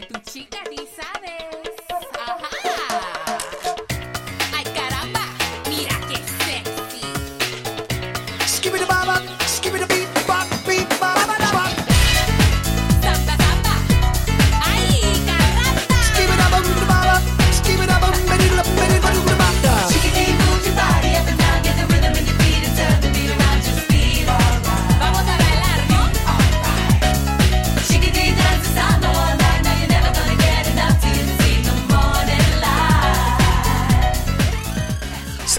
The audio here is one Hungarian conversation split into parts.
soy tu chica, ni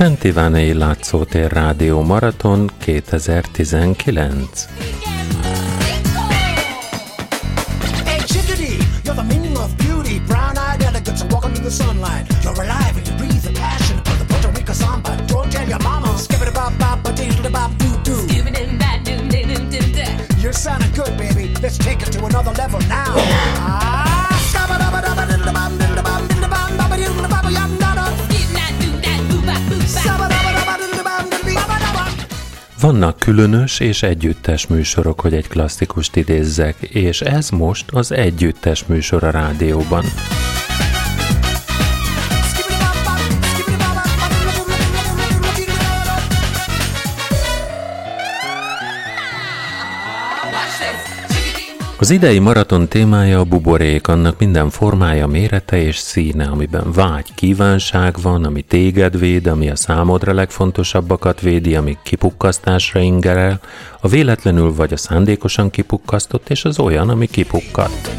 Szent Ivánei Látszótér Rádió Maraton 2019. Vannak különös és együttes műsorok, hogy egy klasszikust idézzek, és ez most az együttes műsor a rádióban. Idei maraton témája a buborék, annak minden formája, mérete és színe, amiben vágy, kívánság van, ami téged véd, ami a számodra legfontosabbakat védi, ami kipukkasztásra ingerel, a véletlenül vagy a szándékosan kipukkasztott, és az olyan, ami kipukkadt.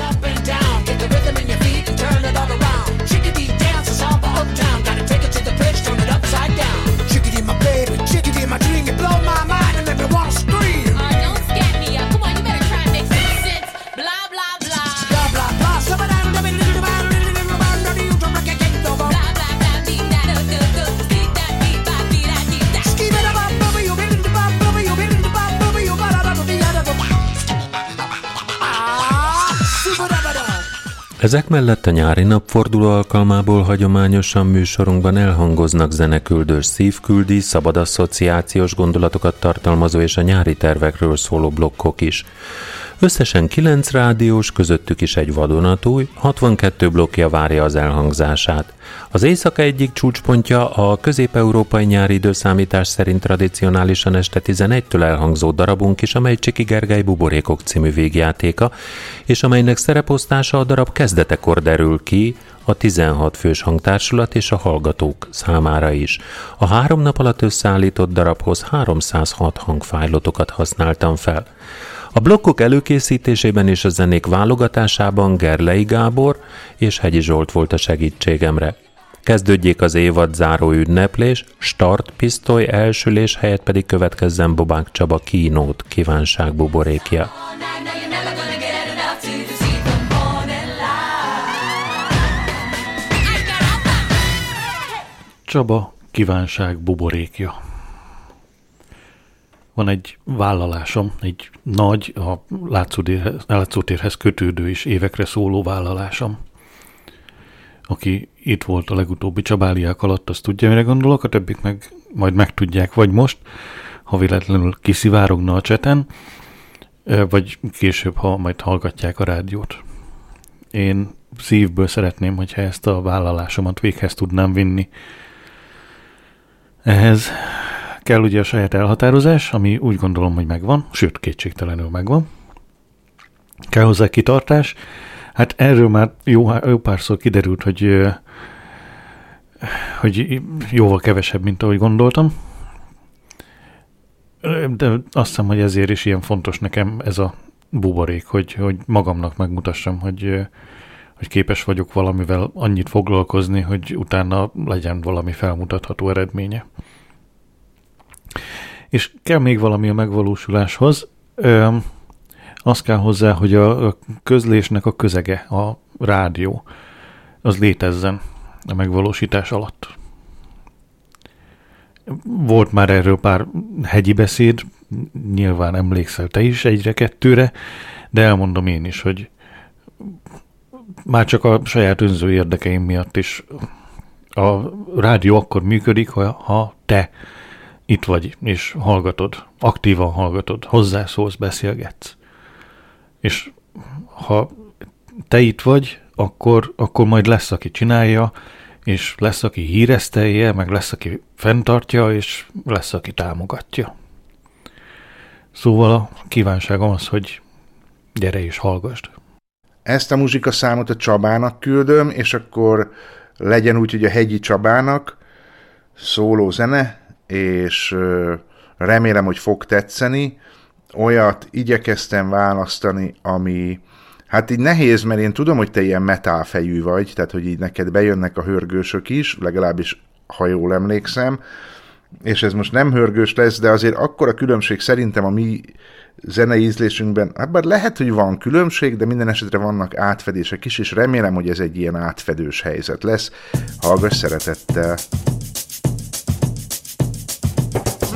Ezek mellett a nyári napforduló alkalmából hagyományosan műsorunkban elhangoznak zeneküldős szívküldi, szabad asszociációs gondolatokat tartalmazó és a nyári tervekről szóló blokkok is. Összesen 9 rádiós, közöttük is egy vadonatúj, 62 blokkja várja az elhangzását. Az éjszaka egyik csúcspontja a közép-európai nyári időszámítás szerint tradicionálisan este 11-től elhangzó darabunk is, amely Csiki Gergely Buborékok című végjátéka, és amelynek szereposztása a darab kezdetekor derül ki, a 16 fős hangtársulat és a hallgatók számára is. A három nap alatt összeállított darabhoz 306 hangfájlotokat használtam fel. A blokkok előkészítésében és a zenék válogatásában Gerlei Gábor és Hegyi Zsolt volt a segítségemre. Kezdődjék az évad záró ünneplés, start pisztoly elsülés helyett pedig következzen Bobák Csaba kínót kívánság buborékja. All night, now Van egy vállalásom, egy nagy, a látszótérhez, kötődő és évekre szóló vállalásom. Aki itt volt a legutóbbi csabáliák alatt, azt tudja, mire gondolok, a többik meg majd megtudják, vagy most, ha véletlenül kiszivárogna a cseten, vagy később, ha majd hallgatják a rádiót. Én szívből szeretném, hogyha ezt a vállalásomat véghez tudnám vinni. Ehhez kell ugye a saját elhatározás, ami úgy gondolom, hogy megvan, sőt, kétségtelenül megvan. Kell hozzá kitartás. Hát erről már jó, jó párszor kiderült, hogy, hogy jóval kevesebb, mint ahogy gondoltam. De azt hiszem, hogy ezért is ilyen fontos nekem ez a buborék, hogy, hogy magamnak megmutassam, hogy, hogy képes vagyok valamivel annyit foglalkozni, hogy utána legyen valami felmutatható eredménye. És kell még valami a megvalósuláshoz. Ö, az kell hozzá, hogy a közlésnek a közege, a rádió, az létezzen a megvalósítás alatt. Volt már erről pár hegyi beszéd, nyilván emlékszel te is egyre-kettőre, de elmondom én is, hogy már csak a saját önző érdekeim miatt is a rádió akkor működik, ha, ha te itt vagy, és hallgatod, aktívan hallgatod, hozzászólsz, beszélgetsz. És ha te itt vagy, akkor, akkor majd lesz, aki csinálja, és lesz, aki híresztelje, meg lesz, aki fenntartja, és lesz, aki támogatja. Szóval a kívánságom az, hogy gyere és hallgasd. Ezt a muzsika számot a Csabának küldöm, és akkor legyen úgy, hogy a hegyi Csabának szóló zene, és remélem, hogy fog tetszeni. Olyat igyekeztem választani, ami hát így nehéz, mert én tudom, hogy te ilyen metálfejű vagy, tehát hogy így neked bejönnek a hörgősök is, legalábbis ha jól emlékszem, és ez most nem hörgős lesz, de azért akkora különbség szerintem a mi zenei ízlésünkben, hát bár lehet, hogy van különbség, de minden esetre vannak átfedések is, és remélem, hogy ez egy ilyen átfedős helyzet lesz. Hallgass szeretettel!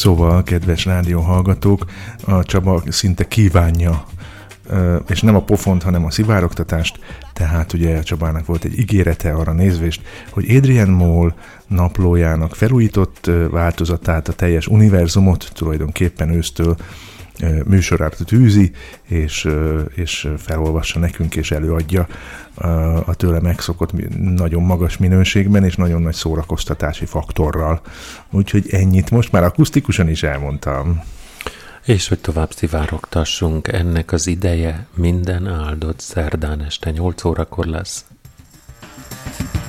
Szóval, kedves rádióhallgatók, a Csaba szinte kívánja, és nem a pofont, hanem a szivárogtatást, tehát ugye a Csabának volt egy ígérete arra nézvést, hogy Adrian Moll naplójának felújított változatát, a teljes univerzumot tulajdonképpen ősztől ö, műsorára tűzi, és, és felolvassa nekünk, és előadja a tőle megszokott nagyon magas minőségben, és nagyon nagy szórakoztatási faktorral. Úgyhogy ennyit most már akusztikusan is elmondtam. És hogy tovább szivárogtassunk, ennek az ideje minden áldott szerdán este 8 órakor lesz. Well,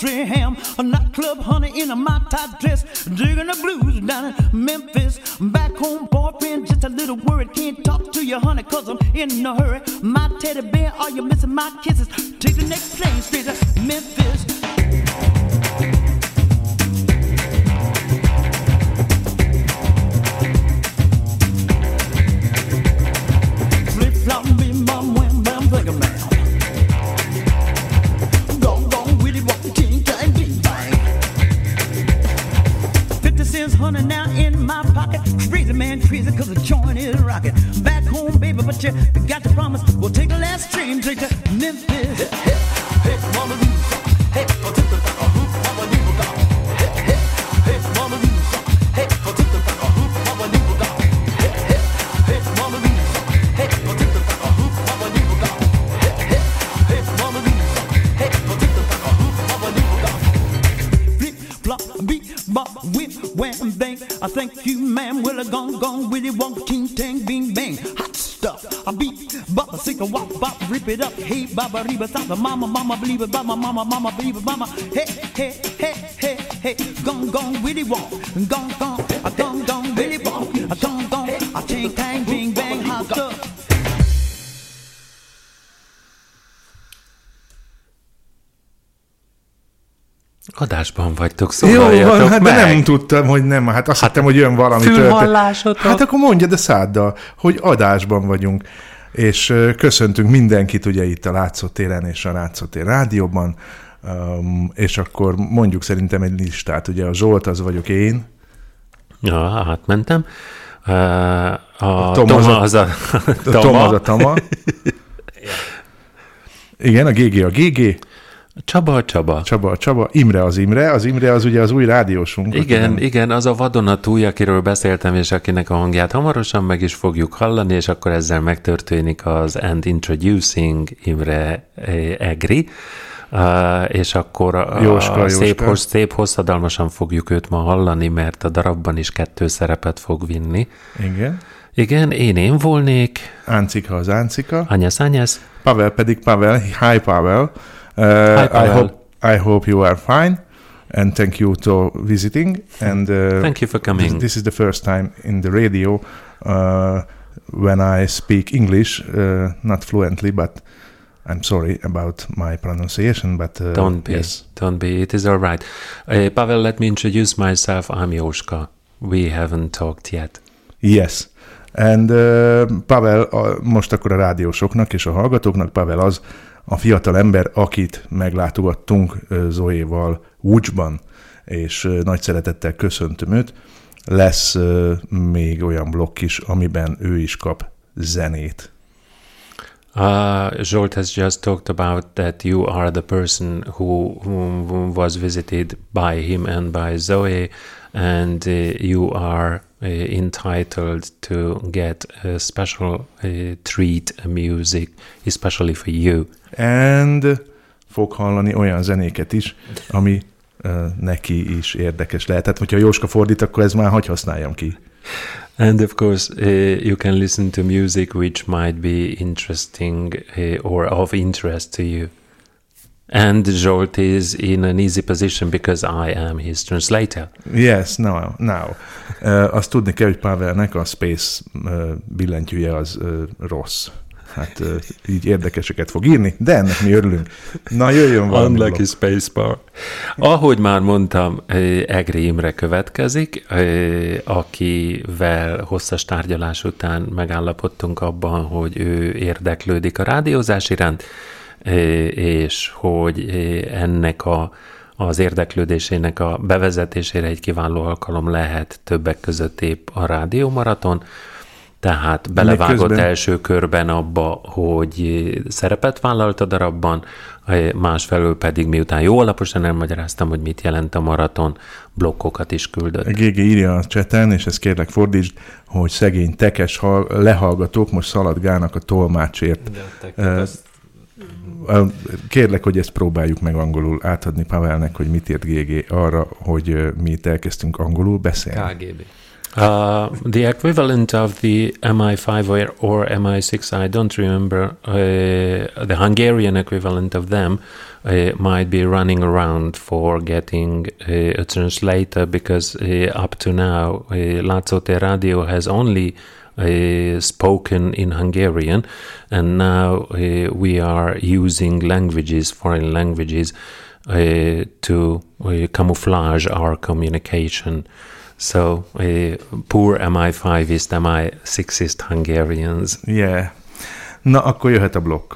country ham. A nightclub honey in a my top dress. Digging the blues down in Memphis. Back home, boyfriend, just a little worried. Can't talk to you, honey, cause I'm in a hurry. My teddy bear, are you missing my kisses? Take the next plane straight to Memphis. Flip flop, bim bam, wham bam, think Hundred now in my pocket. Crazy man, crazy 'cause the joint is rocking. Back home, baby, but you got to promise rip it up. Hey, baba, reba, stop the mama, mama, believe it, mama, mama, mama, believe it, mama. Hey, hey, hey, hey, hey. Gong, gong, willy, wonk. Gong, gong, a gong, gong, willy, wonk. A gong, gong, a ting, tang, bing, bang. Hot stuff. Adásban vagytok, Jó szólaljatok van, hát meg. de nem tudtam, hogy nem. Hát azt hát, hittem, hogy jön valami fülhallásotok. Hát akkor mondja, de száddal, hogy adásban vagyunk. És köszöntünk mindenkit ugye itt a Látszótéren és a Látszótér rádióban, és akkor mondjuk szerintem egy listát, ugye a Zsolt az vagyok én, Ja, átmentem. Uh, a Tom Toma az a- a, a Tom az a Tama. Igen, a GG a GG, Csaba a Csaba. Csaba a Csaba, Imre az Imre, az Imre az ugye az új rádiósunk. aki Igen, nem- igen, az a vadonatúj, akiről beszéltem, és akinek a hangját hamarosan meg is fogjuk hallani, és akkor ezzel megtörténik az And Introducing Imre eh, Egri, Uh, és akkor a, Jóska, a szép, Jóska. hossz, szép hosszadalmasan fogjuk őt ma hallani, mert a darabban is kettő szerepet fog vinni. Igen. Igen, én én volnék, Áncika az Áncika. Anyas Anyas, Pavel pedig Pavel. Hi Pavel. Uh, Hi, I hope I hope you are fine. And thank you to visiting. And uh, Thank you for coming. This, this is the first time in the radio uh, when I speak English, uh, not fluently, but I'm sorry about my pronunciation. But uh, Don't be. yes, Don't be. It is all right. Uh, Pavel, let me introduce myself. I'm Joska. We haven't talked yet. yes. And uh, Pavel, a, most akkor a rádiósoknak és a hallgatóknak, Pavel az a fiatal ember, akit meglátogattunk Zoéval Wucsban, és nagy szeretettel köszöntöm őt. Lesz még olyan blokk is, amiben ő is kap zenét. Uh, Zsolt has just talked about that you are the person who, who, was visited by him and by Zoe, and uh, you are entitled to get a special uh, treat uh, music, especially for you. and fog hallani olyan zenéket is, ami uh, neki is érdekes lehet. Tehát, hogyha Jóska fordít, akkor ez már hagy használjam ki. And of course, uh, you can listen to music which might be interesting uh, or of interest to you. And Zsolt is in an easy position because I am his translator. Yes, now, now. Uh, azt tudni kell, hogy Pavelnek a Space uh, billentyűje az uh, rossz. Hát uh, így érdekeseket fog írni, de ennek mi örülünk. Na, jöjjön valami. Unlucky blokk. spacebar. Ahogy már mondtam, eh, Egri Imre következik, eh, akivel hosszas tárgyalás után megállapodtunk abban, hogy ő érdeklődik a rádiózás iránt, és hogy ennek a az érdeklődésének a bevezetésére egy kiváló alkalom lehet többek között épp a rádiómaraton, tehát belevágott első körben abba, hogy szerepet vállalt a darabban, másfelől pedig miután jó alaposan elmagyaráztam, hogy mit jelent a maraton, blokkokat is küldött. GG írja a cseten, és ezt kérlek fordítsd, hogy szegény tekes hal- lehallgatók most szaladgálnak a tolmácsért. Ö, ö, Kérlek, hogy ezt próbáljuk meg angolul átadni Pavelnek, hogy mit ért GG arra, hogy mi itt elkezdtünk angolul beszélni. KGB. Uh, the equivalent of the MI5 or, or MI6, I don't remember. Uh, the Hungarian equivalent of them uh, might be running around for getting uh, a translator because uh, up to now, uh, Látszótér Radio has only uh, spoken in Hungarian, and now uh, we are using languages, foreign languages, uh, to uh, camouflage our communication. So uh, poor MI5ist, MI6ist Hungarians. Yeah. Na, akkor jöhet a blokk.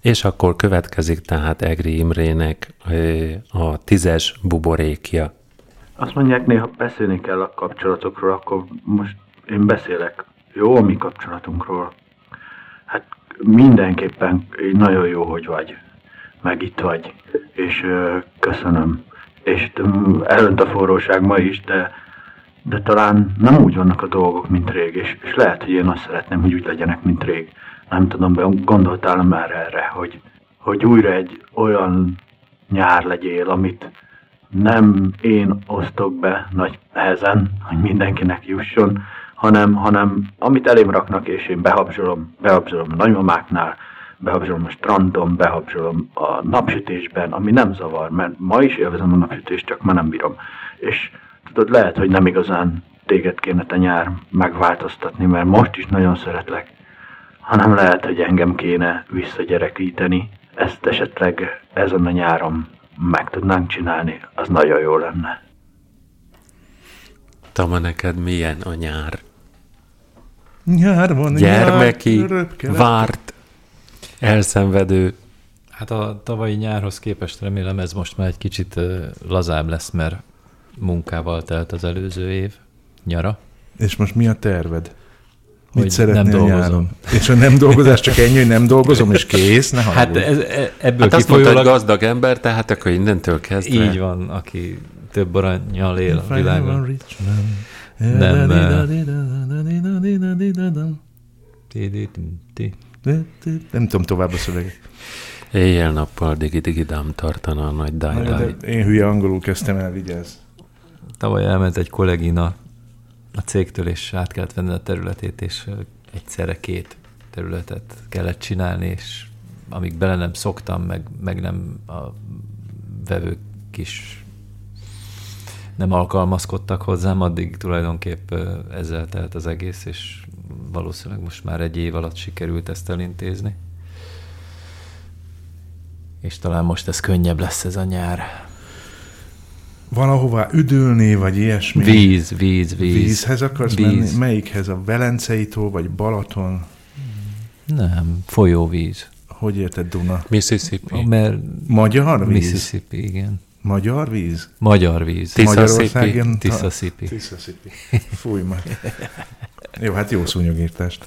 És akkor következik tehát Egri Imrének a tízes buborékja. Azt mondják, néha beszélni kell a kapcsolatokról, akkor most én beszélek. Jó a mi kapcsolatunkról. Hát mindenképpen nagyon jó, hogy vagy. Meg itt vagy. És ö, köszönöm. És elönt a forróság ma is, de, de talán nem úgy vannak a dolgok, mint rég. És, és lehet, hogy én azt szeretném, hogy úgy legyenek, mint rég. Nem tudom, gondoltál már erre, hogy, hogy újra egy olyan nyár legyél, amit nem én osztok be nagy nehezen, hogy mindenkinek jusson, hanem, hanem amit elém raknak, és én behabzsolom, behabzsolom a nagymamáknál, behabzsolom a strandon, behabzsolom a napsütésben, ami nem zavar, mert ma is élvezem a napsütést, csak ma nem bírom. És tudod, lehet, hogy nem igazán téged kéne te nyár megváltoztatni, mert most is nagyon szeretlek, hanem lehet, hogy engem kéne visszagyerekíteni. Ezt esetleg ezen a nyáron meg tudnánk csinálni, az nagyon jó lenne. Tama, neked milyen a nyár? Nyár van, Gyermeki, nyár, várt, elszenvedő. Hát a tavalyi nyárhoz képest remélem ez most már egy kicsit lazább lesz, mert munkával telt az előző év nyara. És most mi a terved? Mit Hogy szeretnél nem dolgozom. nyáron? És a nem dolgozás csak ennyi, hogy nem dolgozom, és kész? Ne Hát ez, e- ebből Hát azt mondta, hogy kifolyólag gazdag ember, tehát akkor innentől kezdve. így van, aki több aranyjal él a világon. Nem, Nem tudom tovább a szöveget. Éjjel-nappal digi-digi-dám tartana a nagy dáj Én hülye angolul kezdtem el, vigyázz. Tavaly elment egy kollégina a cégtől, és át kellett venni a területét, és egyszerre két területet kellett csinálni, és amíg bele nem szoktam, meg, meg nem a vevők is nem alkalmazkodtak hozzám, addig tulajdonképp ezzel telt az egész, és valószínűleg most már egy év alatt sikerült ezt elintézni. És talán most ez könnyebb lesz ez a nyár. Valahová üdülni, vagy ilyesmi. Víz, víz, víz. Vízhez akarsz víz. menni? Melyikhez? A Velencei-tó, vagy Balaton? Nem, folyóvíz. Hogy érted Duna? Mississippi. Mert Magyar víz? Mississippi, igen. Magyar víz? Magyar víz. Tisza- Magyarországen... Tiszaszipi. Tiszaszipi. Fúj már. Jó, hát jó szúnyogírtást.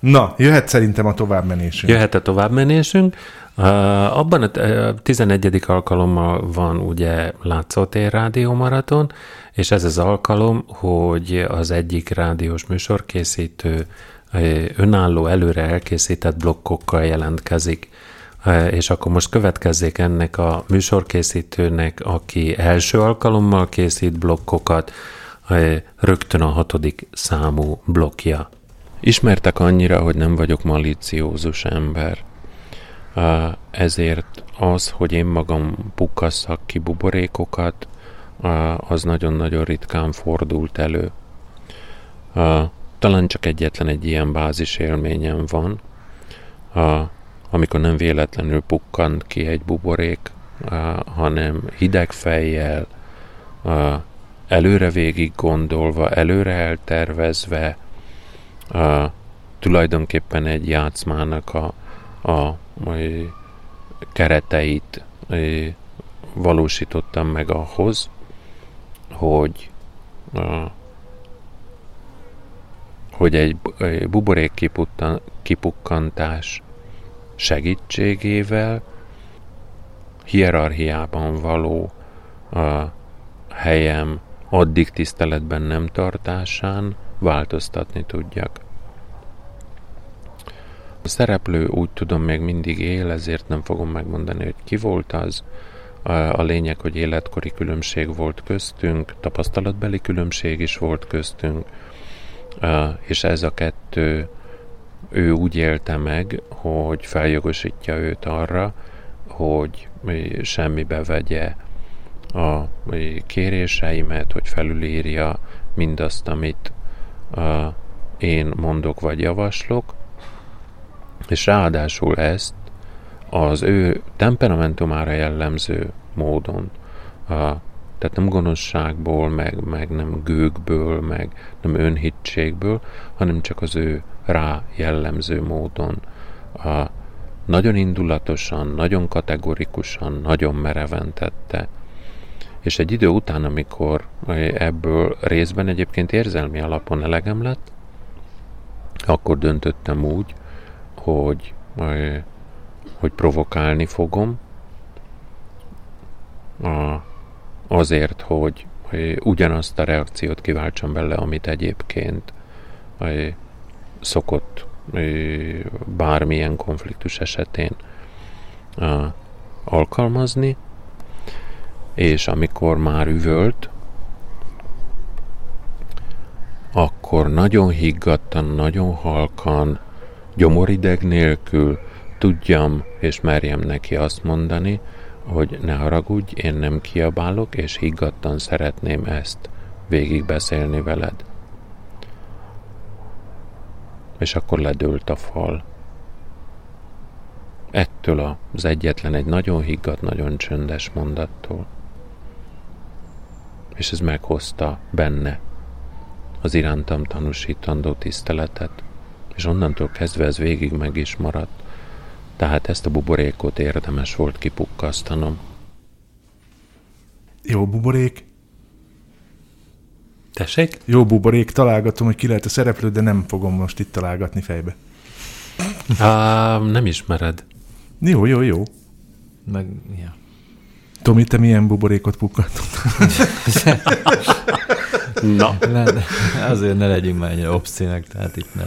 Na, jöhet szerintem a továbbmenésünk. Jöhet a továbbmenésünk. Uh, abban a uh, 11. alkalommal van ugye Látszótér Rádió Maraton, és ez az alkalom, hogy az egyik rádiós műsorkészítő önálló előre elkészített blokkokkal jelentkezik. És akkor most következzék ennek a műsorkészítőnek, aki első alkalommal készít blokkokat, rögtön a hatodik számú blokkja. Ismertek annyira, hogy nem vagyok malíciózus ember. Ezért az, hogy én magam pukkasszak ki buborékokat, az nagyon-nagyon ritkán fordult elő. Talán csak egyetlen egy ilyen bázis élményem van, amikor nem véletlenül pukkant ki egy buborék, uh, hanem hideg fejjel, uh, előre végig gondolva, előre eltervezve, uh, tulajdonképpen egy játszmának a, a, kereteit valósítottam meg ahhoz, hogy hogy egy buborék kipukkantás segítségével hierarchiában való a helyem addig tiszteletben nem tartásán változtatni tudjak. A szereplő úgy tudom még mindig él, ezért nem fogom megmondani, hogy ki volt az. A lényeg, hogy életkori különbség volt köztünk, tapasztalatbeli különbség is volt köztünk, és ez a kettő ő úgy élte meg, hogy feljogosítja őt arra, hogy semmibe vegye a kéréseimet, hogy felülírja mindazt, amit én mondok vagy javaslok, és ráadásul ezt az ő temperamentumára jellemző módon, tehát nem gonoszságból, meg, meg nem gőgből, meg nem önhitségből, hanem csak az ő rá jellemző módon. A, nagyon indulatosan, nagyon kategorikusan, nagyon mereven tette. És egy idő után, amikor ebből részben egyébként érzelmi alapon elegem lett, akkor döntöttem úgy, hogy, hogy provokálni fogom, azért, hogy ugyanazt a reakciót kiváltsam bele, amit egyébként szokott bármilyen konfliktus esetén alkalmazni, és amikor már üvölt, akkor nagyon higgadtan, nagyon halkan, gyomorideg nélkül tudjam és merjem neki azt mondani, hogy ne haragudj, én nem kiabálok, és higgadtan szeretném ezt végigbeszélni veled. És akkor ledőlt a fal. ettől az egyetlen egy nagyon higgadt, nagyon csöndes mondattól. És ez meghozta benne az irántam tanúsítandó tiszteletet, és onnantól kezdve ez végig meg is maradt. Tehát ezt a buborékot érdemes volt kipukkasztanom. Jó buborék, Tessék? jó buborék, találgatom, hogy ki lehet a szereplő, de nem fogom most itt találgatni fejbe. Á, nem ismered. Jó, jó, jó. Meg, ja. Tomi, te milyen buborékot pukkantod? Na, Ne, azért ne legyünk már ennyire obszínek, tehát itt ne.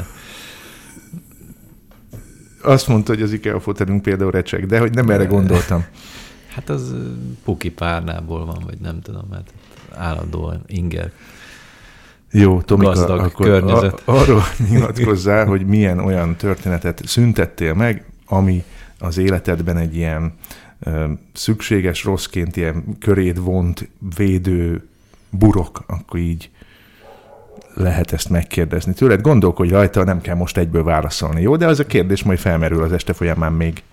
Azt mondta, hogy az IKEA fotelünk például recseg, de hogy nem erre gondoltam. Hát az puki párnából van, vagy nem tudom, mert állandóan inger. Jó, Tomika, Gazdag akkor környezet. A, arról nyilatkozzál, hogy milyen olyan történetet szüntettél meg, ami az életedben egy ilyen ö, szükséges rosszként ilyen köréd vont védő burok, akkor így lehet ezt megkérdezni tőled. Gondolkodj rajta, nem kell most egyből válaszolni, jó? De az a kérdés majd felmerül az este folyamán még.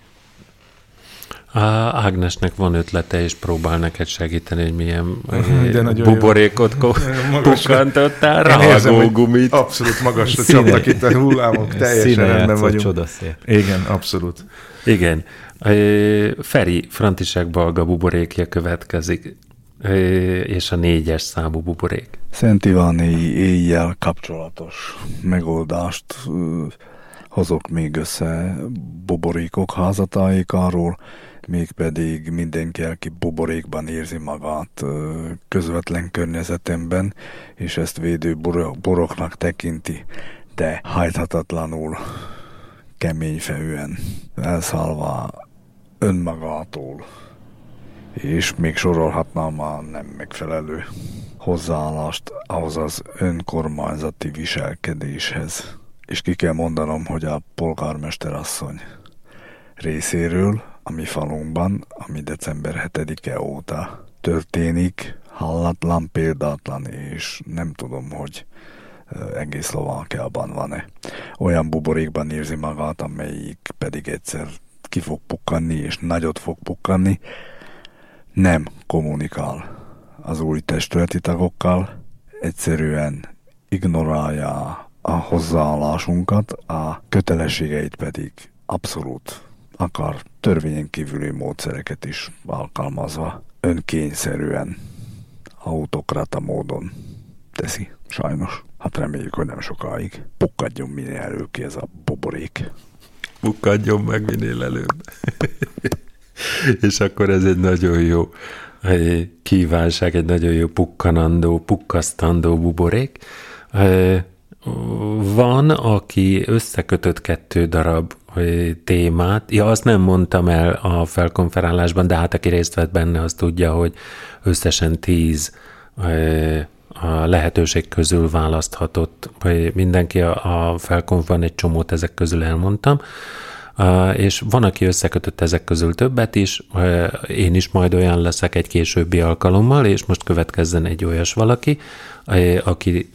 Á, Ágnesnek van ötlete, és próbál neked segíteni, hogy milyen De eh, nagyon jó. buborékot pukkantottál, hogy rahagógumit. Abszolút magasra Színe- csapnak itt a hullámok, teljesen Színe rendben vagyunk. csodaszép. Igen, abszolút. Igen. Ö, Feri František Balga buborékja következik, Ö, és a négyes számú buborék. Szent Iváni éjjel kapcsolatos megoldást ö, hozok még össze buborékok házatájékáról, mégpedig mindenki, aki buborékban érzi magát közvetlen környezetemben, és ezt védő boroknak tekinti, de hajthatatlanul keményfejűen elszállva önmagától és még sorolhatnám a nem megfelelő hozzáállást ahhoz az önkormányzati viselkedéshez. És ki kell mondanom, hogy a polgármester asszony részéről a mi falunkban, ami december 7-e óta történik, hallatlan, példátlan, és nem tudom, hogy egész Szlovákiában van-e. Olyan buborékban érzi magát, amelyik pedig egyszer ki fog pukkanni, és nagyot fog pukkanni, nem kommunikál az új testületi tagokkal, egyszerűen ignorálja a hozzáállásunkat, a kötelességeit pedig abszolút akar törvényen kívüli módszereket is alkalmazva, önkényszerűen, autokrata módon teszi, sajnos. Hát reméljük, hogy nem sokáig. Pukkadjon minél előbb ki ez a buborék. Bukkadjon meg minél előbb. és akkor ez egy nagyon jó eh, kívánság, egy nagyon jó pukkanandó, pukkasztandó buborék. Van, aki összekötött kettő darab témát. Ja, azt nem mondtam el a felkonferálásban, de hát aki részt vett benne, az tudja, hogy összesen tíz a lehetőség közül választhatott. vagy Mindenki a, a egy csomót ezek közül elmondtam. És van, aki összekötött ezek közül többet is, én is majd olyan leszek egy későbbi alkalommal, és most következzen egy olyas valaki, aki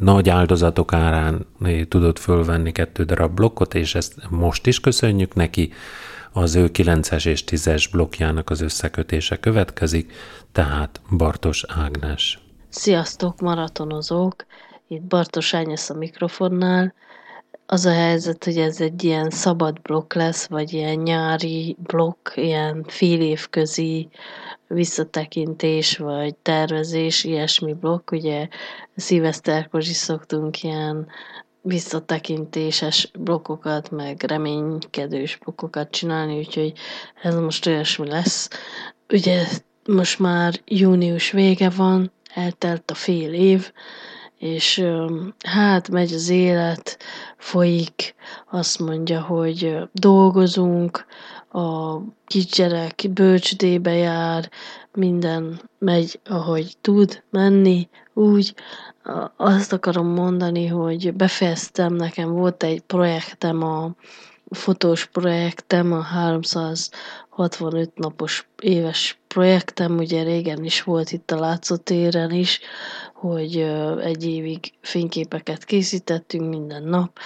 nagy áldozatok árán tudott fölvenni kettő darab blokkot, és ezt most is köszönjük neki. Az ő 9-es és 10-es blokkjának az összekötése következik, tehát Bartos Ágnes. Sziasztok, maratonozók! Itt Bartos Ányesz a mikrofonnál. Az a helyzet, hogy ez egy ilyen szabad blokk lesz, vagy ilyen nyári blokk, ilyen fél évközi visszatekintés, vagy tervezés, ilyesmi blokk. Ugye szilveszterkor is szoktunk ilyen visszatekintéses blokkokat, meg reménykedős blokkokat csinálni, úgyhogy ez most olyasmi lesz. Ugye most már június vége van, eltelt a fél év, és hát megy az élet, folyik, azt mondja, hogy dolgozunk, a kisgyerek bölcsdébe jár, minden megy, ahogy tud menni, úgy. Azt akarom mondani, hogy befejeztem, nekem volt egy projektem, a fotós projektem, a 365 napos éves projektem, ugye régen is volt itt a látszótéren is, hogy egy évig fényképeket készítettünk minden nap,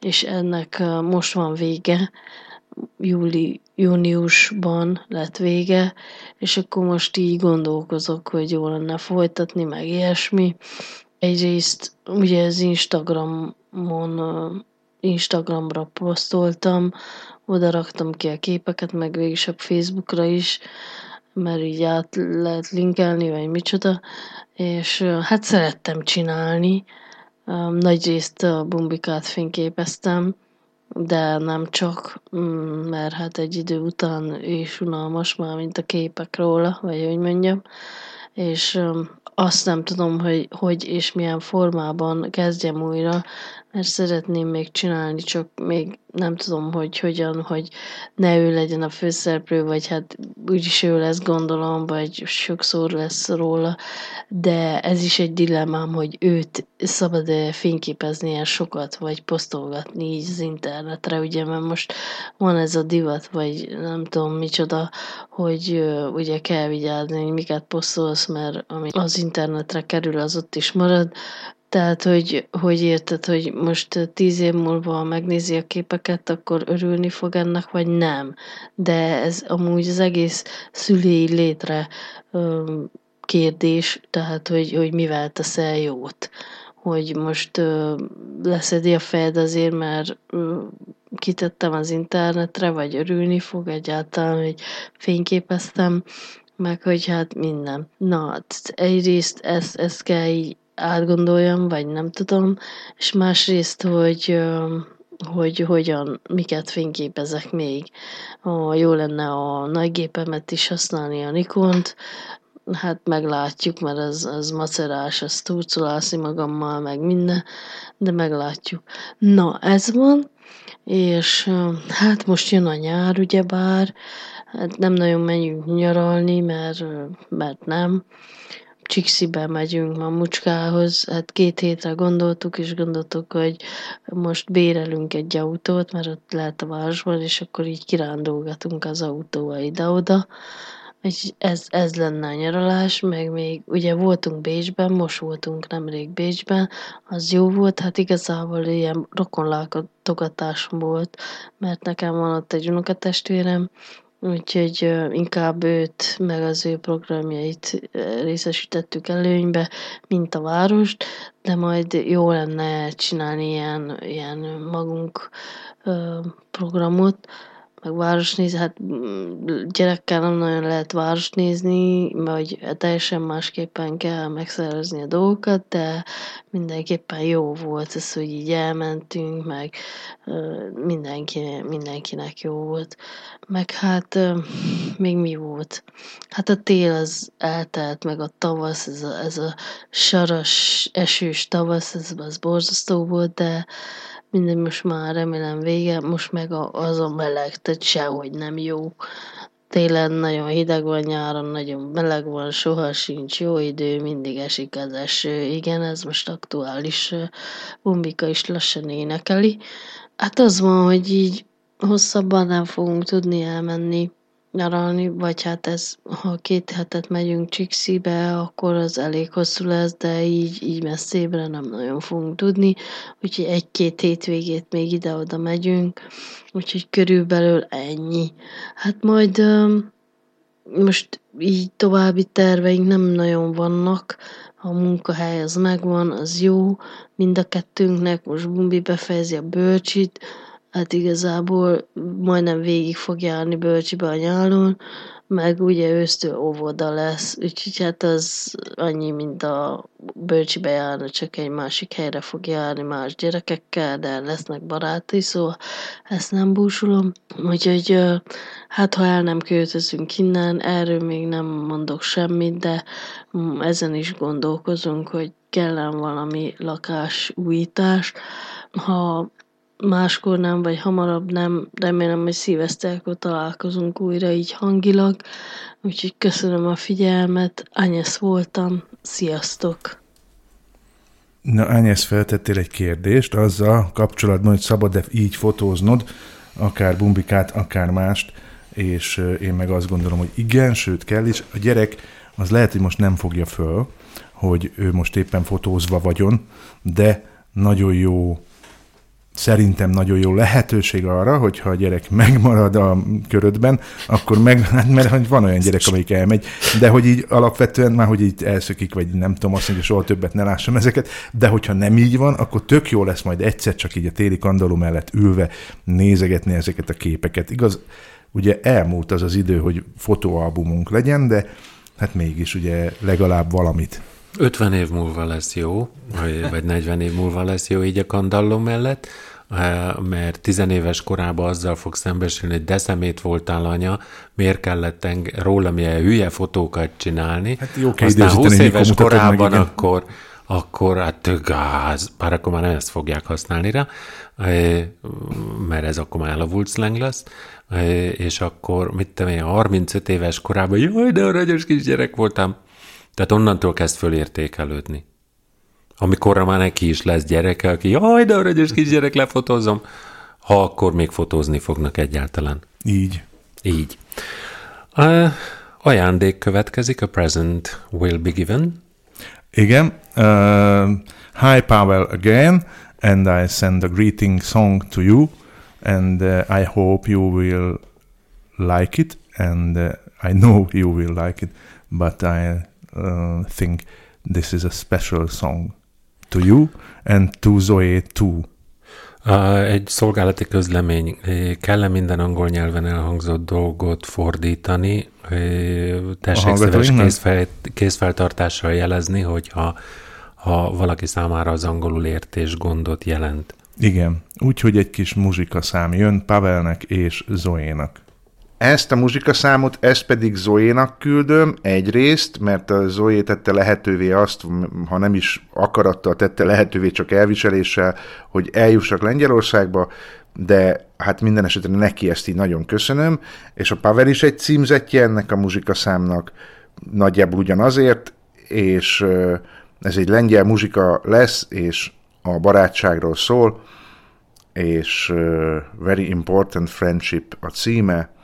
és ennek most van vége, júli, júniusban lett vége, és akkor most így gondolkozok, hogy jó lenne folytatni, meg ilyesmi. Egyrészt ugye az Instagramon, Instagramra posztoltam, oda raktam ki a képeket, meg végig is a Facebookra is, mert így át lehet linkelni, vagy micsoda, és hát szerettem csinálni. Nagy részt a bumbikát fényképeztem, de nem csak, mm, mert hát egy idő után is unalmas már, mint a képek róla, vagy hogy mondjam, és azt nem tudom, hogy hogy és milyen formában kezdjem újra, mert szeretném még csinálni, csak még nem tudom, hogy hogyan, hogy ne ő legyen a főszereplő, vagy hát úgyis ő lesz gondolom, vagy sokszor lesz róla, de ez is egy dilemmám, hogy őt szabad-e fényképezni ilyen sokat, vagy posztolgatni így az internetre, ugye, mert most van ez a divat, vagy nem tudom micsoda, hogy ugye kell vigyázni, hogy miket posztolsz, mert ami az internetre kerül, az ott is marad, tehát, hogy, hogy érted, hogy most tíz év múlva megnézi a képeket, akkor örülni fog ennek, vagy nem. De ez amúgy az egész szülői létre ö, kérdés, tehát, hogy, hogy mivel teszel jót. Hogy most ö, leszedi a fejed azért, mert ö, kitettem az internetre, vagy örülni fog egyáltalán, hogy fényképeztem, meg hogy hát minden. Na, egyrészt ezt, ezt kell így átgondoljam, vagy nem tudom, és másrészt, hogy hogy hogyan, miket fényképezek még. Ó, jó lenne a nagygépemet is használni, a Nikont, hát meglátjuk, mert az, az macerás, az turcolászni magammal, meg minden, de meglátjuk. Na, ez van, és hát most jön a nyár, ugyebár, hát nem nagyon menjünk nyaralni, mert, mert nem, Csíkszibe megyünk mamucskához, hát két hétre gondoltuk, és gondoltuk, hogy most bérelünk egy autót, mert ott lehet a városban, és akkor így kirándulgatunk az autóval ide-oda. Ez, ez lenne a nyaralás, meg még ugye voltunk Bécsben, most voltunk nemrég Bécsben, az jó volt, hát igazából ilyen rokonlátogatásom volt, mert nekem van ott egy unokatestvérem, Úgyhogy inkább őt, meg az ő programjait részesítettük előnybe, mint a várost, de majd jó lenne csinálni ilyen, ilyen magunk programot, meg város nézni, hát mm, gyerekkel nem nagyon lehet város nézni, vagy teljesen másképpen kell megszervezni a dolgokat, de mindenképpen jó volt ez, hogy így elmentünk, meg mindenki, mindenkinek jó volt. Meg hát még mi volt? Hát a tél az eltelt, meg a tavasz, ez a, ez a saras, esős tavasz, ez az borzasztó volt, de minden most már remélem vége, most meg a, az a meleg, tehát sehogy nem jó. Télen nagyon hideg van, nyáron nagyon meleg van, soha sincs jó idő, mindig esik az eső. Igen, ez most aktuális. Bumbika is lassan énekeli. Hát az van, hogy így hosszabban nem fogunk tudni elmenni nyaralni, vagy hát ez, ha két hetet megyünk Csíkszibe, akkor az elég hosszú lesz, de így, így messzébbre nem nagyon fogunk tudni, úgyhogy egy-két hétvégét még ide-oda megyünk, úgyhogy körülbelül ennyi. Hát majd most így további terveink nem nagyon vannak, a munkahely az megvan, az jó, mind a kettőnknek, most Bumbi befejezi a bölcsit, hát igazából majdnem végig fog járni bölcsibe a nyáron, meg ugye ősztől óvoda lesz, úgyhogy hát az annyi, mint a bölcsibe járna, csak egy másik helyre fog járni más gyerekekkel, de lesznek barátai, szóval ezt nem búsulom. Úgyhogy hát ha el nem költözünk innen, erről még nem mondok semmit, de ezen is gondolkozunk, hogy kellene valami lakásújítás. Ha máskor nem, vagy hamarabb nem. Remélem, hogy szívesztelkor találkozunk újra így hangilag. Úgyhogy köszönöm a figyelmet. Anyesz voltam. Sziasztok! Na, Ányesz, feltettél egy kérdést azzal kapcsolatban, hogy szabad-e így fotóznod, akár bumbikát, akár mást, és én meg azt gondolom, hogy igen, sőt kell is. A gyerek az lehet, hogy most nem fogja föl, hogy ő most éppen fotózva vagyon, de nagyon jó szerintem nagyon jó lehetőség arra, hogyha a gyerek megmarad a körödben, akkor meg, hát mert van olyan gyerek, amelyik elmegy, de hogy így alapvetően már, hogy így elszökik, vagy nem tudom azt mondja, soha többet ne lássam ezeket, de hogyha nem így van, akkor tök jó lesz majd egyszer csak így a téli kandaló mellett ülve nézegetni ezeket a képeket. Igaz, ugye elmúlt az az idő, hogy fotóalbumunk legyen, de hát mégis ugye legalább valamit 50 év múlva lesz jó, vagy vagy 40 év múlva lesz jó így a kandalló mellett, eh, mert tizenéves korában azzal fog szembesülni, hogy deszemét voltál anya, miért kellett eng- rólam ilyen hülye fotókat csinálni. Hát jó Aztán időzíteni, 20 mikor éves meg, korában igen. akkor, akkor hát gáz, bár akkor már nem ezt fogják használni rá, eh, mert ez akkor már elavult slang lesz, eh, és akkor, mit tudom én, 35 éves korában, jaj, de aranyos kisgyerek voltam, tehát onnantól kezd fölértékelődni. Amikorra már neki is lesz gyereke, aki jaj, de aranyos kisgyerek, lefotózom, ha akkor még fotózni fognak egyáltalán. Így. Így. Uh, ajándék következik, a present will be given. Igen. Uh, hi Pavel again, and I send a greeting song to you, and uh, I hope you will like it, and uh, I know you will like it, but I uh, think this is a special song to you and to Zoe too. Egy szolgálati közlemény. Kell-e minden angol nyelven elhangzott dolgot fordítani? Tessék szíves kézfel, kézfeltartással jelezni, hogyha ha valaki számára az angolul értés gondot jelent. Igen, úgyhogy egy kis muzsikaszám jön Pavelnek és Zoénak. Ezt a muzsikaszámot, ezt pedig Zoénak küldöm egyrészt, mert a Zoé tette lehetővé azt, ha nem is akarattal tette lehetővé, csak elviseléssel, hogy eljussak Lengyelországba, de hát minden esetre neki ezt így nagyon köszönöm, és a Pavel is egy címzetje ennek a muzsikaszámnak, nagyjából ugyanazért, és ez egy lengyel muzsika lesz, és a barátságról szól, és Very Important Friendship a címe,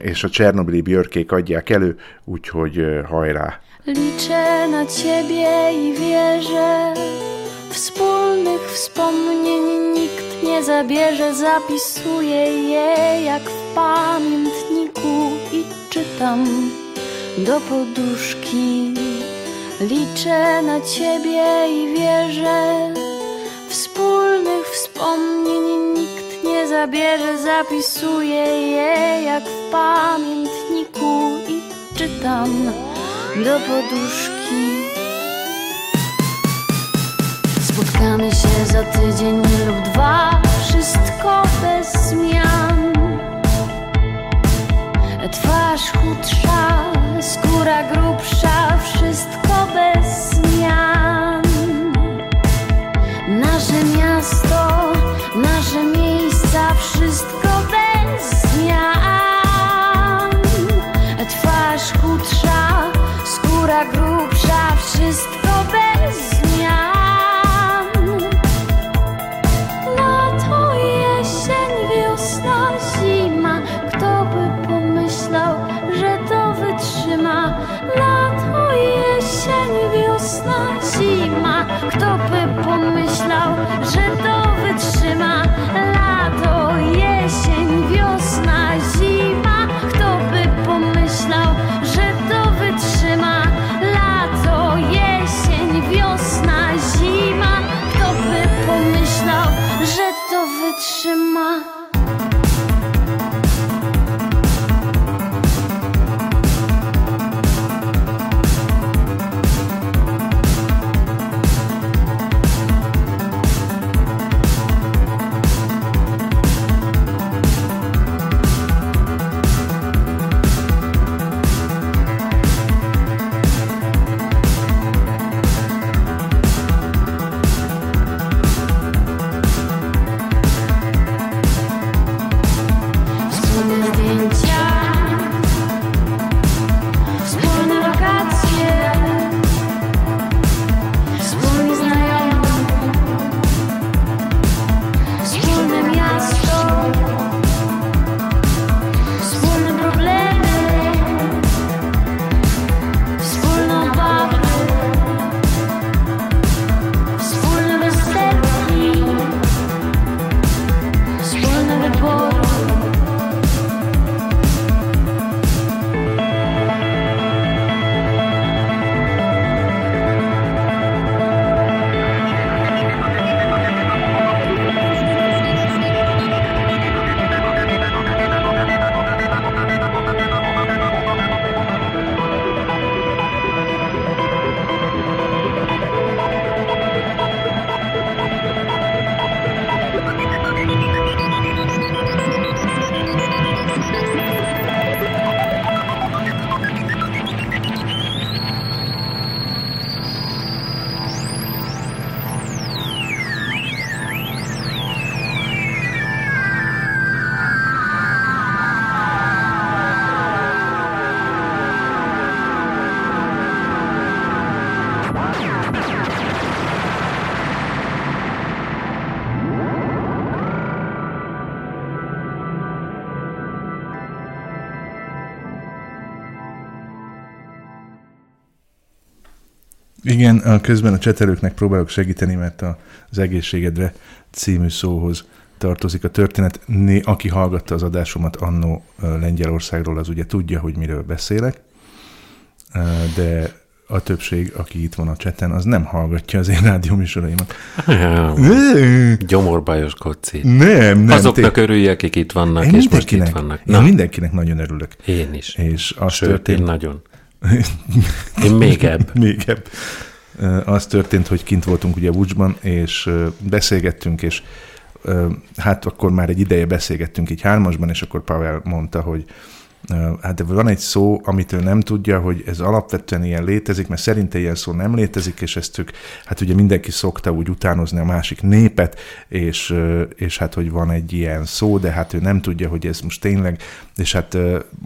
és a Csernobili Björkék adják elő, úgyhogy hajrá! Liczę na ciebie i wierzę, wspólnych wspomnień nikt nie zabierze. Zapisuję je jak w pamiętniku i czytam do poduszki. Liczę na ciebie i wierzę, wspólnych wspomnień zabierze. Zapisuję je jak w pamiętniku i czytam do poduszki. Spotkamy się za tydzień lub dwa, wszystko bez zmian. Twarz chudsza, skóra grubsza, wszystko Igen, a közben a csetelőknek próbálok segíteni, mert az egészségedre című szóhoz tartozik a történet. Né, aki hallgatta az adásomat annó Lengyelországról, az ugye tudja, hogy miről beszélek, de a többség, aki itt van a cseten, az nem hallgatja az én rádióműsoraimat. Gyomorbajos koci. Nem, nem. Azoknak té- örülj, akik itt vannak, Én és most itt vannak. én mindenkinek nagyon örülök. Én is. És az Sőt, történt, én nagyon. Én még ebb. még ebb. Az történt, hogy kint voltunk ugye Vucsban, és beszélgettünk, és hát akkor már egy ideje beszélgettünk így hármasban, és akkor Pavel mondta, hogy hát de van egy szó, amit ő nem tudja, hogy ez alapvetően ilyen létezik, mert szerinte ilyen szó nem létezik, és ezt ők, hát ugye mindenki szokta úgy utánozni a másik népet, és, és hát, hogy van egy ilyen szó, de hát ő nem tudja, hogy ez most tényleg, és hát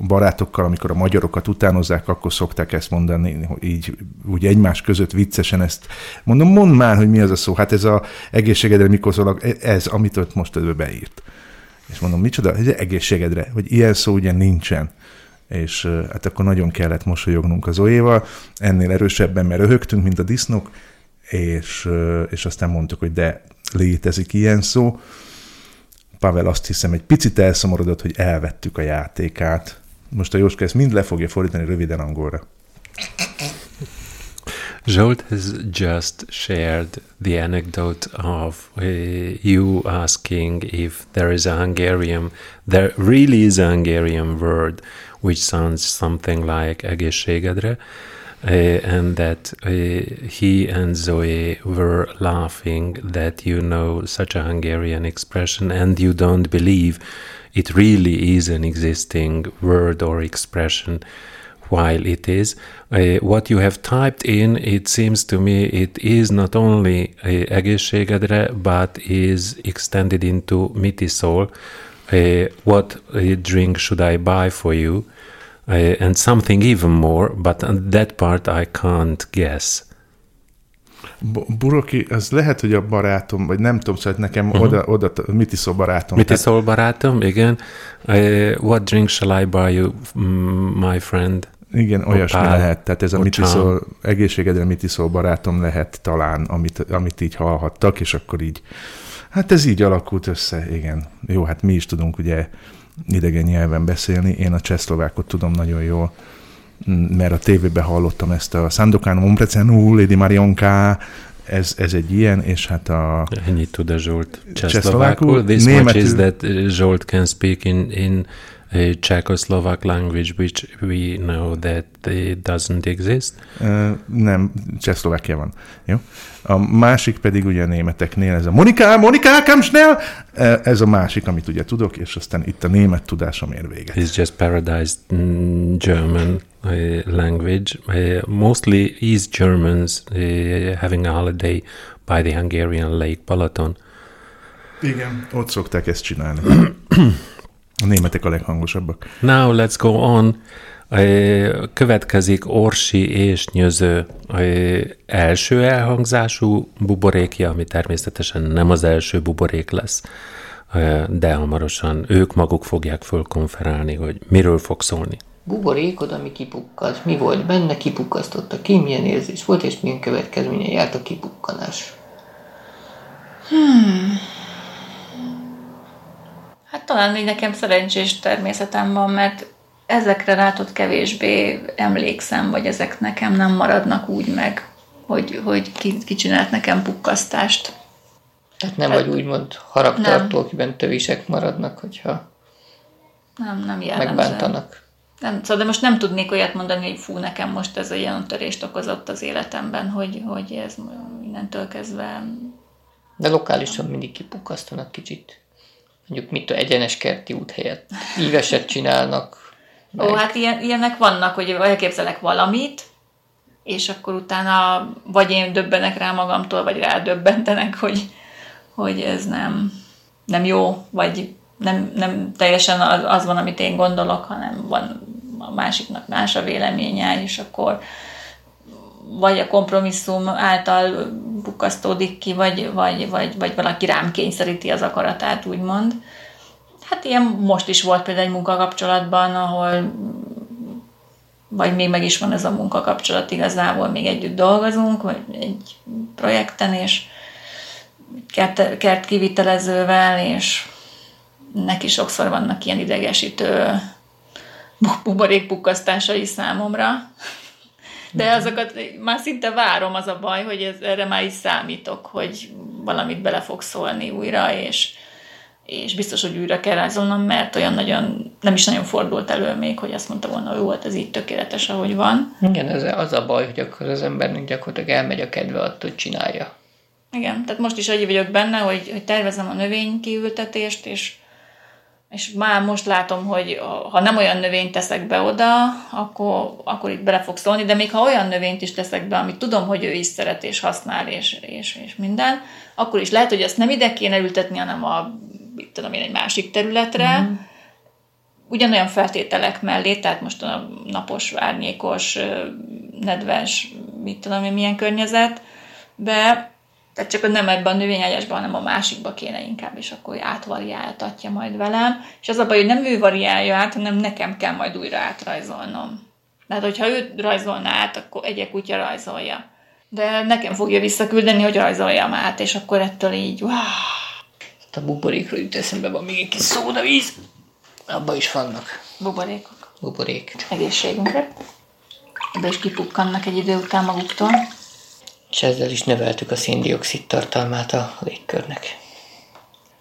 barátokkal, amikor a magyarokat utánozzák, akkor szokták ezt mondani, így úgy egymás között viccesen ezt mondom, mondd már, hogy mi az a szó, hát ez a egészségedre mikor szólak, ez, amit ott most ő beírt. És mondom, micsoda, ez egészségedre, hogy ilyen szó ugye nincsen. És hát akkor nagyon kellett mosolyognunk az Zoéval, ennél erősebben, mert röhögtünk, mint a disznók, és, és aztán mondtuk, hogy de létezik ilyen szó. Pavel azt hiszem egy picit elszomorodott, hogy elvettük a játékát. Most a Jóska ezt mind le fogja fordítani röviden angolra. Zsolt has just shared the anecdote of uh, you asking if there is a Hungarian, there really is a Hungarian word which sounds something like egészségedre, uh, and that uh, he and Zoe were laughing that you know such a Hungarian expression and you don't believe it really is an existing word or expression while it is. Uh, what you have typed in, it seems to me it is not only uh, egészségedre, but is extended into mitisol. Uh, what drink should I buy for you? And something even more, but that part I can't guess. Buroki, az lehet, hogy a barátom, vagy nem tudom, szóval nekem uh-huh. oda, oda, mit iszol barátom? Mit iszol, barátom? Igen. Uh, what drink shall I buy you, my friend? Igen, olyasmi Opál, lehet. Tehát ez a mit iszol, egészségedre mit iszol barátom lehet talán, amit, amit így hallhattak, és akkor így, hát ez így alakult össze, igen. Jó, hát mi is tudunk ugye idegen nyelven beszélni, én a csehszlovákot tudom nagyon jól, mert a tévében hallottam ezt a Sandokan Momprecenú, Lady Marionka, ez, ez egy ilyen, és hát a... Ennyit tud a Zsolt Csehszlovákul. This much németül- is that uh, Zsolt can speak in, in Czechoslovak language, which we know that it doesn't exist. Ö, nem, Csehszlovákia van. Jó? A másik pedig ugye a németeknél ez a Monika, Monika, komm schnell! Ez a másik, amit ugye tudok, és aztán itt a német tudásom ér véget. It's just paradised mm, German uh, language. Uh, mostly East Germans uh, having a holiday by the Hungarian Lake Balaton. Igen, ott szokták ezt csinálni. A németek a leghangosabbak. Now let's go on. Ö, Következik Orsi és Nyöző ö, első elhangzású buborékja, ami természetesen nem az első buborék lesz, ö, de hamarosan ők maguk fogják fölkonferálni, hogy miről fog szólni. Buborékod, ami kipukkad. Mi volt benne, kipukkasztotta ki, milyen érzés volt, és milyen következménye járt a kipukkanás. Hmm. Talán így nekem szerencsés természetem van, mert ezekre látott kevésbé emlékszem, vagy ezek nekem nem maradnak úgy meg, hogy, hogy ki, ki csinált nekem pukkasztást. Tehát nem Hát- vagy úgymond haragtartó, akiben tövisek maradnak, hogyha Nem, nem jellemző. megbántanak. Nem, szóval de most nem tudnék olyat mondani, hogy fú, nekem most ez olyan törést okozott az életemben, hogy, hogy ez mindentől kezdve De lokálisan mindig kipukkasztanak kicsit. Mondjuk mit tudom, egyenes kerti út helyett íveset csinálnak. Ó, hát ilyen, ilyenek vannak, hogy elképzelek valamit, és akkor utána vagy én döbbenek rá magamtól, vagy rádöbbentenek, hogy, hogy ez nem, nem jó, vagy nem, nem teljesen az, az van, amit én gondolok, hanem van a másiknak más a véleménye, és akkor vagy a kompromisszum által bukasztódik ki, vagy, vagy, vagy, vagy valaki rám kényszeríti az akaratát, úgymond. Hát ilyen most is volt például egy munkakapcsolatban, ahol vagy még meg is van ez a munkakapcsolat igazából, még együtt dolgozunk, vagy egy projekten, és kert, kert kivitelezővel, és neki sokszor vannak ilyen idegesítő buborékpukkasztásai számomra. De azokat már szinte várom, az a baj, hogy ez, erre már is számítok, hogy valamit bele fog szólni újra, és, és biztos, hogy újra kell rajzolnom, mert olyan nagyon, nem is nagyon fordult elő még, hogy azt mondta volna, hogy jó, hát ez így tökéletes, ahogy van. Igen, ez az a baj, hogy akkor az embernek gyakorlatilag elmegy a kedve attól, hogy csinálja. Igen, tehát most is úgy vagyok benne, hogy, hogy tervezem a növénykiültetést, és és már most látom, hogy ha nem olyan növényt teszek be oda, akkor, akkor itt bele fog szólni, de még ha olyan növényt is teszek be, amit tudom, hogy ő is szeret és használ, és, és, és minden, akkor is lehet, hogy ezt nem ide kéne ültetni, hanem a, mit tudom én, egy másik területre, mm. ugyanolyan feltételek mellé, tehát most a napos, árnyékos, nedves, mit tudom én, milyen környezet, be tehát csak nem ebben a növényágyásban, hanem a másikba kéne inkább, és akkor átvariáltatja majd velem. És az a baj, hogy nem ő variálja át, hanem nekem kell majd újra átrajzolnom. Tehát, hogyha ő rajzolná át, akkor egy kutya rajzolja. De nekem fogja visszaküldeni, hogy rajzoljam át, és akkor ettől így, wow. A buborékról jut eszembe, van még egy kis szódavíz. Abba is vannak. Buborékok. Buborék. Egészségünkre. Ebbe is kipukkannak egy idő után maguktól és ezzel is növeltük a széndiokszid tartalmát a légkörnek.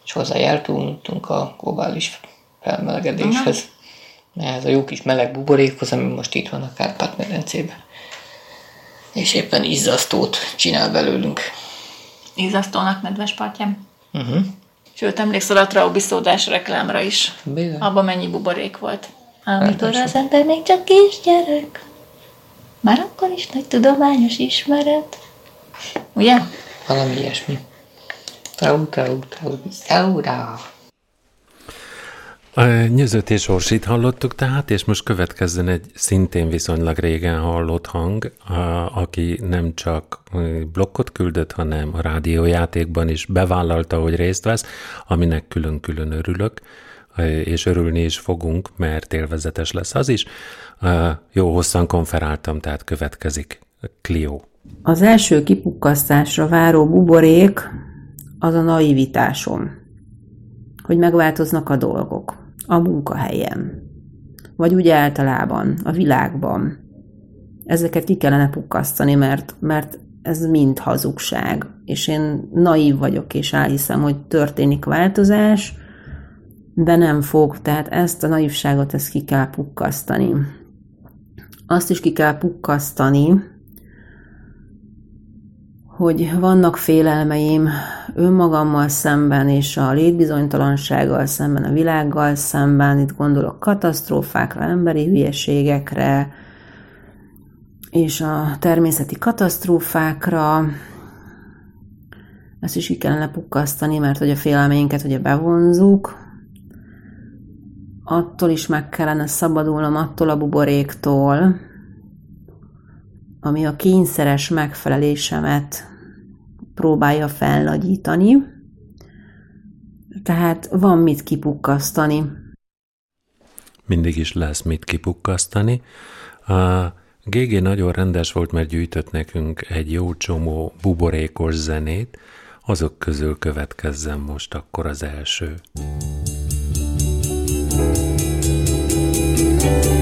És hozzájártunk a globális felmelegedéshez. Uh-huh. Ez a jó kis meleg buborékhoz, ami most itt van a Kárpát-medencében. És éppen izzasztót csinál belőlünk. Izzasztónak nedves partján? Uh-huh. Sőt, emlékszel a traubiszódás reklámra is. Bizony. Abban mennyi buborék volt. Amikor az ember még csak kisgyerek. Már akkor is nagy tudományos ismeret. Ugye? Valami ilyesmi. Trau, trau, trau, traura. A Nyözöt és Orsit hallottuk tehát, és most következzen egy szintén viszonylag régen hallott hang, a, aki nem csak blokkot küldött, hanem a rádiójátékban is bevállalta, hogy részt vesz, aminek külön-külön örülök, és örülni is fogunk, mert élvezetes lesz az is. Jó hosszan konferáltam, tehát következik Clio. Az első kipukkasztásra váró buborék az a naivitásom, hogy megváltoznak a dolgok a munkahelyen, vagy úgy általában a világban. Ezeket ki kellene pukkasztani, mert, mert ez mind hazugság, és én naív vagyok, és elhiszem, hogy történik változás, de nem fog, tehát ezt a naivságot ezt ki kell pukkasztani. Azt is ki kell pukkasztani, hogy vannak félelmeim önmagammal szemben és a létbizonytalansággal szemben, a világgal szemben, itt gondolok katasztrófákra, emberi hülyeségekre, és a természeti katasztrófákra, ezt is ki kellene pukkasztani, mert hogy a félelmeinket ugye bevonzuk, attól is meg kellene szabadulnom, attól a buboréktól, ami a kényszeres megfelelésemet próbálja felnagyítani. Tehát van mit kipukkasztani. Mindig is lesz mit kipukkasztani. A GG nagyon rendes volt, mert gyűjtött nekünk egy jó csomó buborékos zenét, azok közül következzen most akkor az első. már mást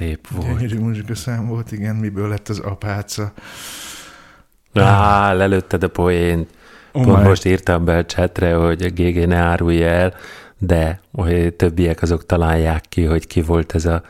szép volt. Gyönyörű muzsikaszám volt, igen, miből lett az apáca. Á, lelőtted a poént. Oh Pont my. most írtam be a chatre, hogy a GG ne árulja el, de hogy többiek azok találják ki, hogy ki volt ez a,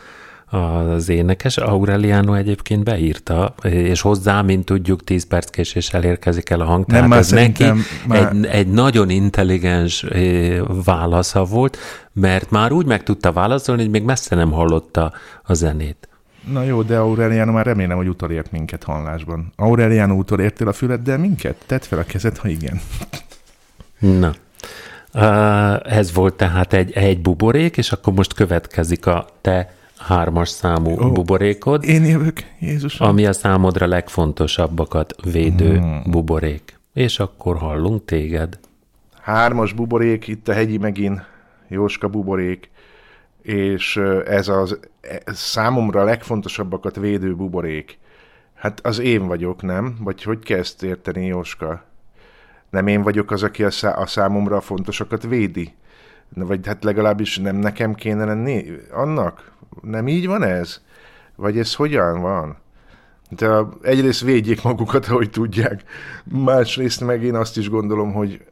az énekes. Aureliano egyébként beírta, és hozzá, mint tudjuk, 10 perc késéssel érkezik el a hang. Tehát ez neki már- egy, egy nagyon intelligens eh, válasza volt, mert már úgy meg tudta válaszolni, hogy még messze nem hallotta a zenét. Na jó, de Aureliano már remélem, hogy utolért minket hallásban. Aureliano utolértél a füleddel minket? Tedd fel a kezed, ha igen. Na, Uh, ez volt tehát egy, egy buborék, és akkor most következik a te hármas számú oh, buborékod. Én jövök, Jézus. Ami a számodra legfontosabbakat védő hmm. buborék. És akkor hallunk téged. Hármas buborék, itt a hegyi megint, Jóska buborék, és ez az ez számomra a legfontosabbakat védő buborék. Hát az én vagyok, nem? Vagy hogy kell ezt érteni, Jóska? Nem én vagyok az, aki a, szá- a számomra a fontosakat védi? Vagy hát legalábbis nem nekem kéne lenni annak? Nem így van ez? Vagy ez hogyan van? De egyrészt védjék magukat, ahogy tudják. Másrészt meg én azt is gondolom, hogy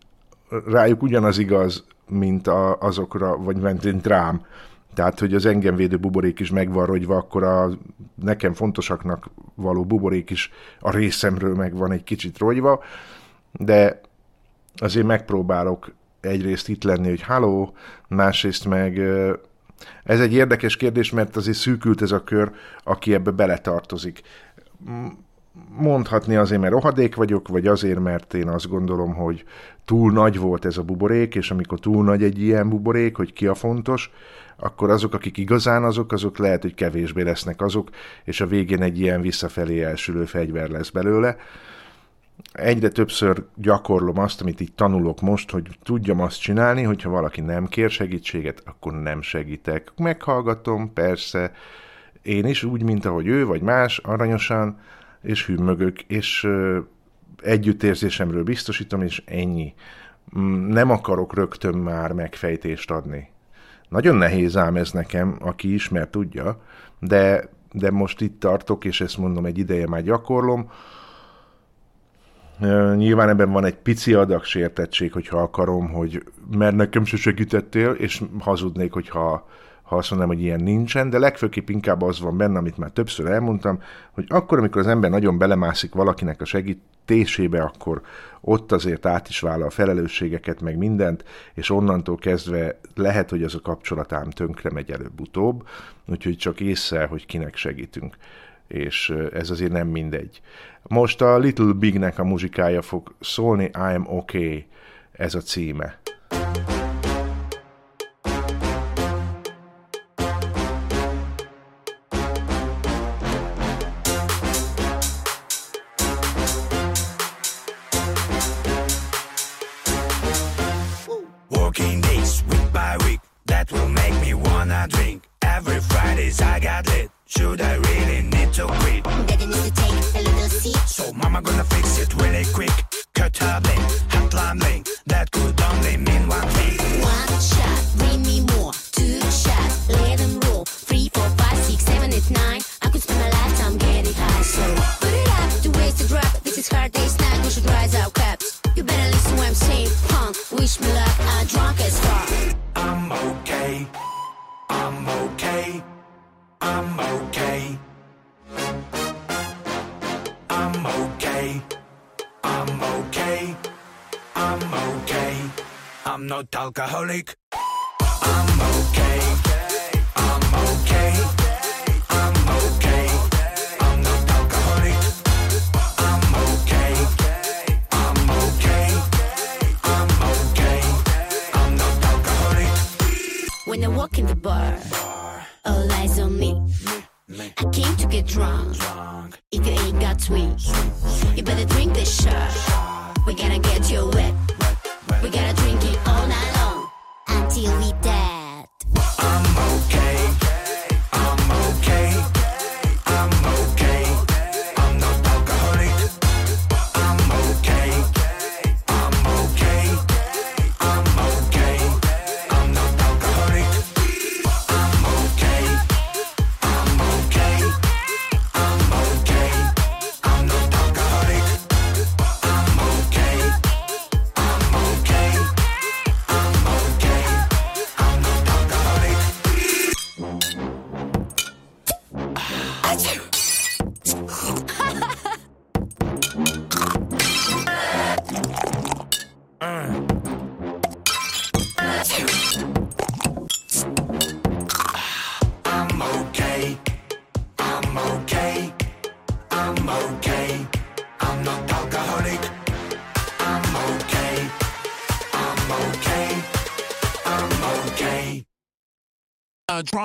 rájuk ugyanaz igaz, mint a, azokra, vagy mint rám. Tehát, hogy az engem védő buborék is meg van rogyva, akkor a nekem fontosaknak való buborék is a részemről meg van egy kicsit rogyva, de azért megpróbálok egyrészt itt lenni, hogy haló, másrészt meg ez egy érdekes kérdés, mert azért szűkült ez a kör, aki ebbe beletartozik. Mondhatni azért, mert rohadék vagyok, vagy azért, mert én azt gondolom, hogy túl nagy volt ez a buborék, és amikor túl nagy egy ilyen buborék, hogy ki a fontos, akkor azok, akik igazán azok, azok lehet, hogy kevésbé lesznek azok, és a végén egy ilyen visszafelé elsülő fegyver lesz belőle egyre többször gyakorlom azt, amit így tanulok most, hogy tudjam azt csinálni, hogyha valaki nem kér segítséget, akkor nem segítek. Meghallgatom, persze, én is úgy, mint ahogy ő, vagy más, aranyosan, és hümmögök, és együttérzésemről biztosítom, és ennyi. Mm, Nem akarok rögtön már megfejtést adni. Nagyon nehéz ám ez nekem, aki ismer, tudja, de, de most itt tartok, és ezt mondom, egy ideje már gyakorlom, Nyilván ebben van egy pici adag sértettség, hogyha akarom, hogy mert nekem se segítettél, és hazudnék, hogyha ha azt mondanám, hogy ilyen nincsen, de legfőképp inkább az van benne, amit már többször elmondtam, hogy akkor, amikor az ember nagyon belemászik valakinek a segítésébe, akkor ott azért át is vállal a felelősségeket, meg mindent, és onnantól kezdve lehet, hogy az a kapcsolatám tönkre megy előbb-utóbb, úgyhogy csak észre, hogy kinek segítünk és ez azért nem mindegy. Most a Little Bignek a muzsikája fog szólni, I am okay, ez a címe. Alcoholic.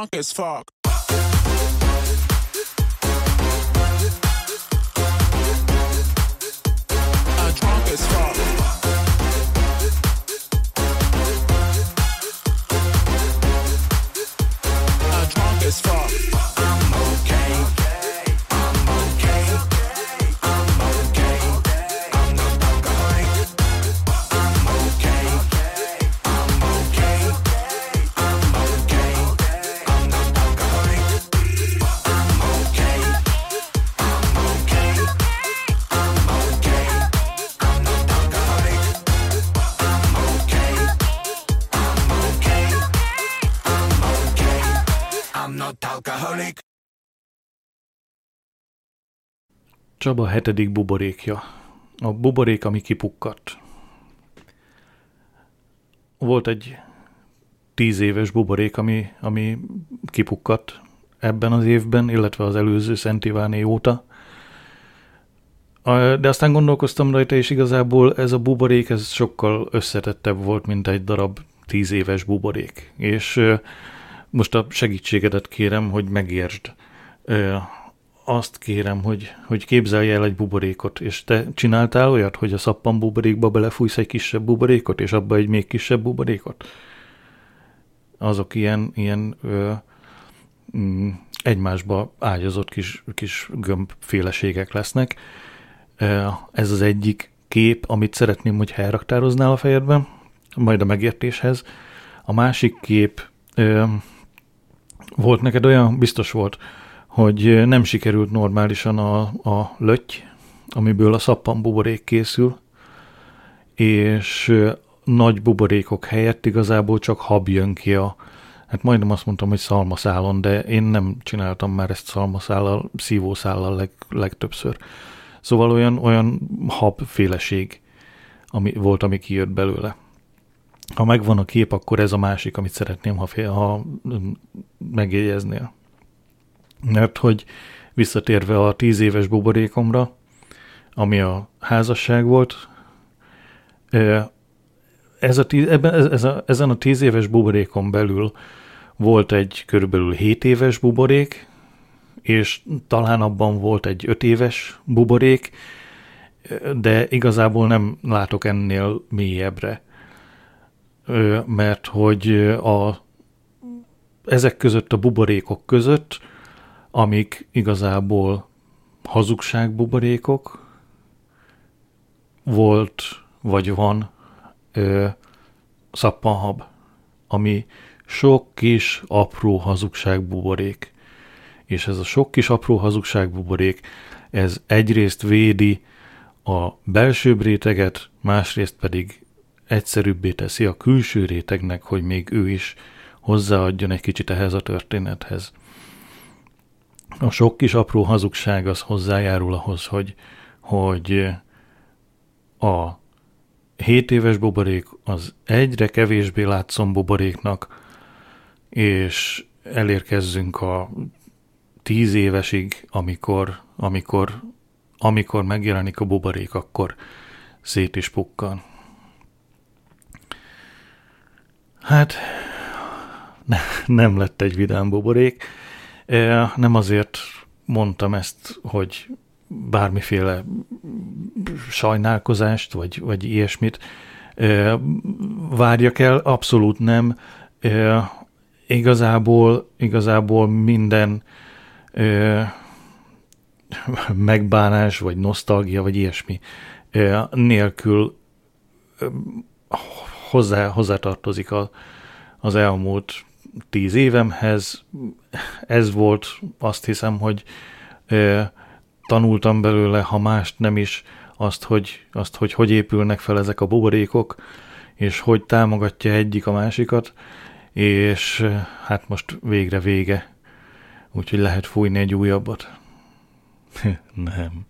Drunk as fuck. Csaba hetedik buborékja. A buborék, ami kipukkadt. Volt egy tíz éves buborék, ami, ami kipukkadt ebben az évben, illetve az előző Szent Iváné óta. De aztán gondolkoztam rajta, és igazából ez a buborék, ez sokkal összetettebb volt, mint egy darab tíz éves buborék. És most a segítségedet kérem, hogy megértsd. Azt kérem, hogy, hogy képzelj el egy buborékot, és te csináltál olyat, hogy a szappan buborékba belefújsz egy kisebb buborékot, és abba egy még kisebb buborékot? Azok ilyen, ilyen ö, mm, egymásba ágyazott kis, kis gömbféleségek lesznek. Ez az egyik kép, amit szeretném, hogy elraktároznál a fejedben, majd a megértéshez. A másik kép volt neked olyan, biztos volt, hogy nem sikerült normálisan a, a löty, amiből a szappan buborék készül, és nagy buborékok helyett igazából csak hab jön ki a, hát majdnem azt mondtam, hogy szalmaszálon, de én nem csináltam már ezt szalmaszállal, szívószállal leg, legtöbbször. Szóval olyan, olyan habféleség ami, volt, ami kijött belőle. Ha megvan a kép, akkor ez a másik, amit szeretném, ha, fél, ha mm, megjegyeznél. Mert hogy visszatérve a tíz éves buborékomra, ami a házasság volt, ez a tíz, ebben, ez, ez a, ezen a tíz éves buborékon belül volt egy körülbelül 7 éves buborék, és talán abban volt egy 5 éves buborék, de igazából nem látok ennél mélyebbre. Mert hogy a, ezek között a buborékok között, amik igazából hazugságbuborékok, volt, vagy van ö, szappanhab, ami sok kis apró hazugságbuborék. És ez a sok kis apró hazugságbuborék, ez egyrészt védi a belsőbb réteget, másrészt pedig egyszerűbbé teszi a külső rétegnek, hogy még ő is hozzáadjon egy kicsit ehhez a történethez. A sok kis apró hazugság az hozzájárul ahhoz, hogy, hogy a 7 éves buborék az egyre kevésbé látszom buboréknak, és elérkezzünk a 10 évesig, amikor, amikor, amikor megjelenik a buborék, akkor szét is pukkan. Hát ne, nem lett egy vidám buborék. Nem azért mondtam ezt, hogy bármiféle sajnálkozást, vagy, vagy ilyesmit várjak el, abszolút nem. Igazából, igazából minden megbánás, vagy nosztalgia, vagy ilyesmi nélkül hozzá, hozzátartozik a, az elmúlt tíz évemhez. Ez volt, azt hiszem, hogy tanultam belőle, ha mást nem is, azt hogy, azt, hogy hogy épülnek fel ezek a buborékok, és hogy támogatja egyik a másikat, és hát most végre vége. Úgyhogy lehet fújni egy újabbat. nem.